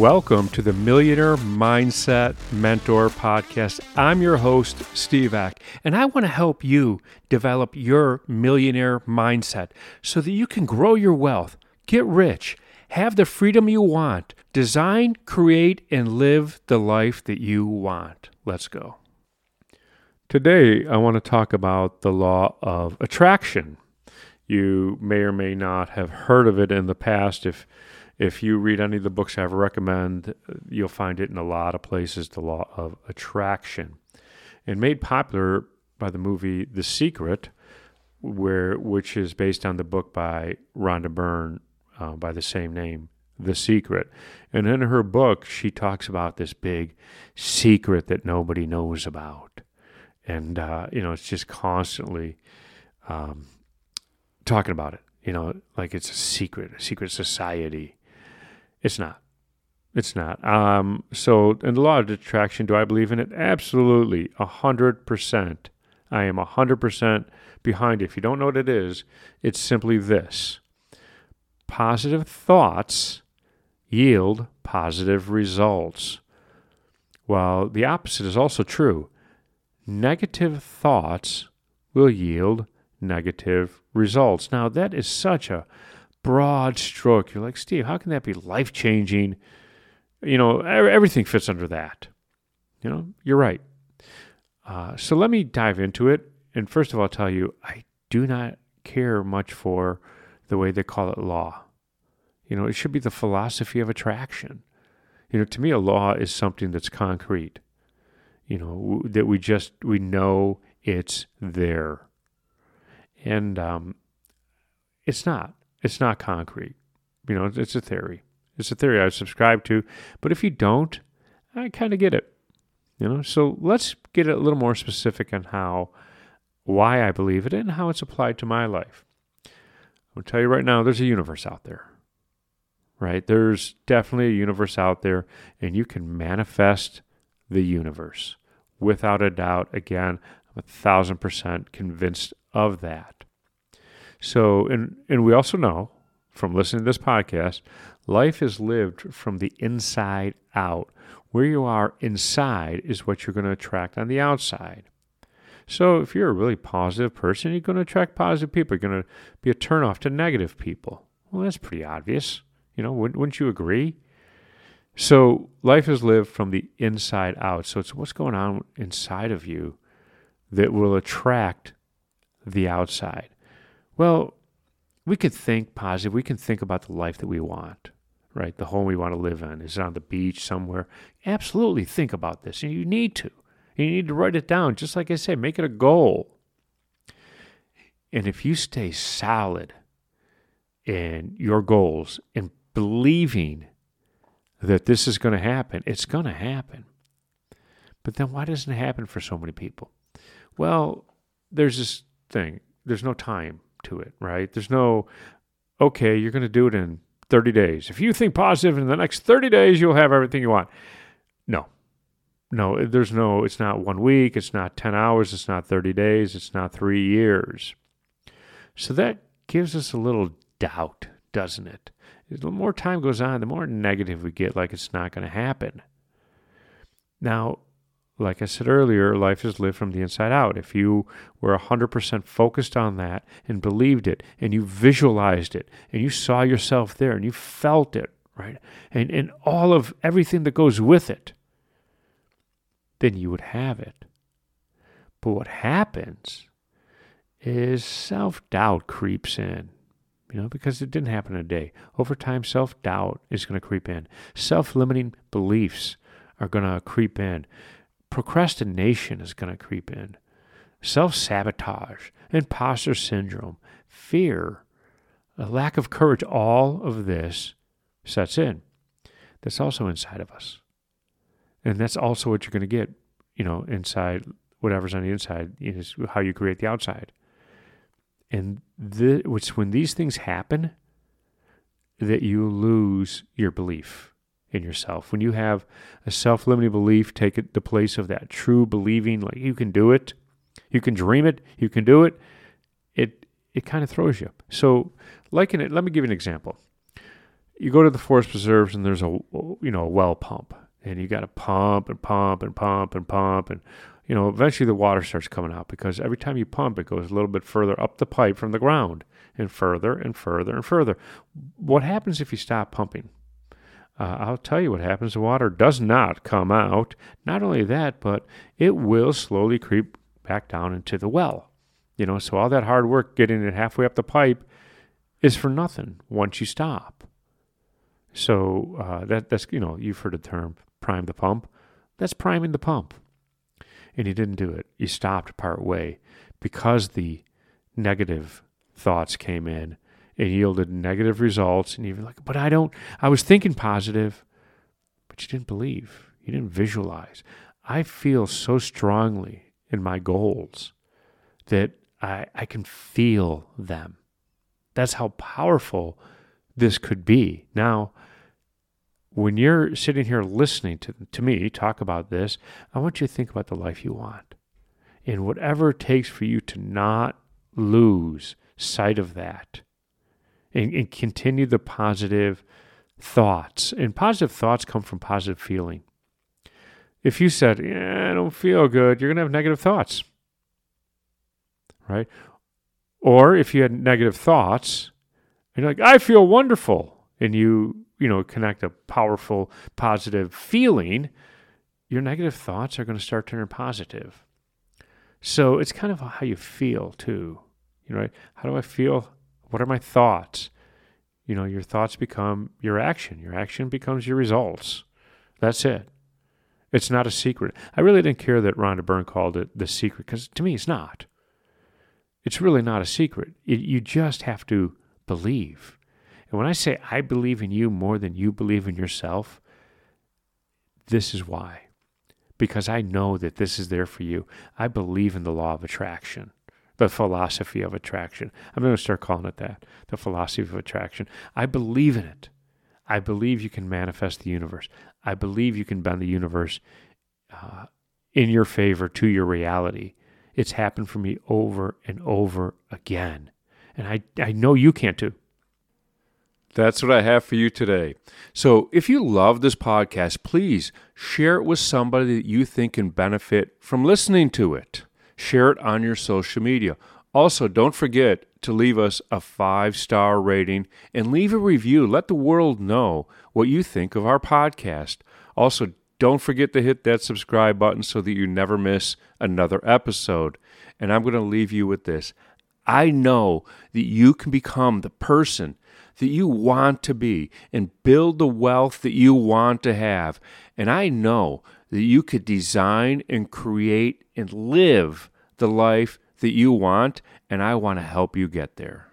Welcome to the Millionaire Mindset Mentor Podcast. I'm your host, Steve Ack, and I want to help you develop your millionaire mindset so that you can grow your wealth, get rich, have the freedom you want, design, create, and live the life that you want. Let's go. Today, I want to talk about the law of attraction. You may or may not have heard of it in the past. If if you read any of the books I recommend, you'll find it in a lot of places, the law of attraction. And made popular by the movie The Secret, where which is based on the book by Rhonda Byrne uh, by the same name, The Secret. And in her book, she talks about this big secret that nobody knows about. And, uh, you know, it's just constantly um, talking about it, you know, like it's a secret, a secret society. It's not. It's not. Um, so, in the law of attraction, do I believe in it? Absolutely, a hundred percent. I am a hundred percent behind it. If you don't know what it is, it's simply this: positive thoughts yield positive results. While the opposite is also true, negative thoughts will yield negative results. Now, that is such a broad stroke. You're like, Steve, how can that be life changing? You know, everything fits under that. You know, you're right. Uh, so let me dive into it. And first of all, I'll tell you, I do not care much for the way they call it law. You know, it should be the philosophy of attraction. You know, to me, a law is something that's concrete. You know, that we just we know it's there, and um, it's not. It's not concrete. You know, it's a theory. It's a theory I subscribe to. But if you don't, I kind of get it. You know, so let's get a little more specific on how, why I believe it and how it's applied to my life. I'll tell you right now, there's a universe out there. Right? There's definitely a universe out there, and you can manifest the universe without a doubt. Again, I'm a thousand percent convinced of that. So, and, and we also know from listening to this podcast, life is lived from the inside out. Where you are inside is what you're going to attract on the outside. So, if you're a really positive person, you're going to attract positive people. You're going to be a turnoff to negative people. Well, that's pretty obvious. You know, wouldn't, wouldn't you agree? So, life is lived from the inside out. So, it's what's going on inside of you that will attract the outside. Well, we could think positive. We can think about the life that we want, right? The home we want to live in. Is it on the beach somewhere? Absolutely think about this. And you need to. You need to write it down. Just like I said, make it a goal. And if you stay solid in your goals and believing that this is going to happen, it's going to happen. But then why doesn't it happen for so many people? Well, there's this thing. There's no time to it, right? There's no, okay, you're going to do it in 30 days. If you think positive in the next 30 days, you'll have everything you want. No, no, there's no, it's not one week, it's not 10 hours, it's not 30 days, it's not three years. So that gives us a little doubt, doesn't it? The more time goes on, the more negative we get, like it's not going to happen. Now, like I said earlier, life is lived from the inside out. If you were 100% focused on that and believed it and you visualized it and you saw yourself there and you felt it, right? And, and all of everything that goes with it, then you would have it. But what happens is self doubt creeps in, you know, because it didn't happen in a day. Over time, self doubt is going to creep in, self limiting beliefs are going to creep in procrastination is going to creep in, self sabotage, imposter syndrome, fear, a lack of courage, all of this sets in. That's also inside of us. And that's also what you're going to get, you know, inside whatever's on the inside is how you create the outside. And the, it's when these things happen that you lose your belief in yourself. When you have a self limiting belief take it the place of that true believing, like you can do it, you can dream it, you can do it, it it kind of throws you. So, like in it, let me give you an example. you go to the forest preserves and there's a you know a well pump and you got to pump and pump and pump and pump and you know eventually the water starts coming out because every time you pump it goes a little bit further up the pipe from the ground and further and further and further what happens if you stop pumping uh, I'll tell you what happens. The water does not come out. Not only that, but it will slowly creep back down into the well. You know, so all that hard work getting it halfway up the pipe is for nothing once you stop. So uh, that that's you know you've heard the term prime the pump. That's priming the pump, and he didn't do it. He stopped part way because the negative thoughts came in it yielded negative results. And you're like, but I don't, I was thinking positive, but you didn't believe, you didn't visualize. I feel so strongly in my goals that I, I can feel them. That's how powerful this could be. Now, when you're sitting here listening to, to me talk about this, I want you to think about the life you want. And whatever it takes for you to not lose sight of that and, and continue the positive thoughts. And positive thoughts come from positive feeling. If you said, yeah, I don't feel good, you're going to have negative thoughts. Right? Or if you had negative thoughts, and you're like, I feel wonderful, and you, you know, connect a powerful, positive feeling, your negative thoughts are going to start turning positive. So it's kind of how you feel too. You know, right? how do I feel? What are my thoughts? You know, your thoughts become your action. Your action becomes your results. That's it. It's not a secret. I really didn't care that Rhonda Byrne called it the secret because to me it's not. It's really not a secret. It, you just have to believe. And when I say I believe in you more than you believe in yourself, this is why. Because I know that this is there for you. I believe in the law of attraction the philosophy of attraction. I'm going to start calling it that the philosophy of attraction. I believe in it. I believe you can manifest the universe. I believe you can bend the universe uh, in your favor to your reality. It's happened for me over and over again. And I, I know you can too. That's what I have for you today. So if you love this podcast, please share it with somebody that you think can benefit from listening to it share it on your social media. Also, don't forget to leave us a five star rating and leave a review. Let the world know what you think of our podcast. Also, don't forget to hit that subscribe button so that you never miss another episode. And I'm going to leave you with this I know that you can become the person that you want to be and build the wealth that you want to have. And I know that you could design and create and live the life that you want, and I want to help you get there.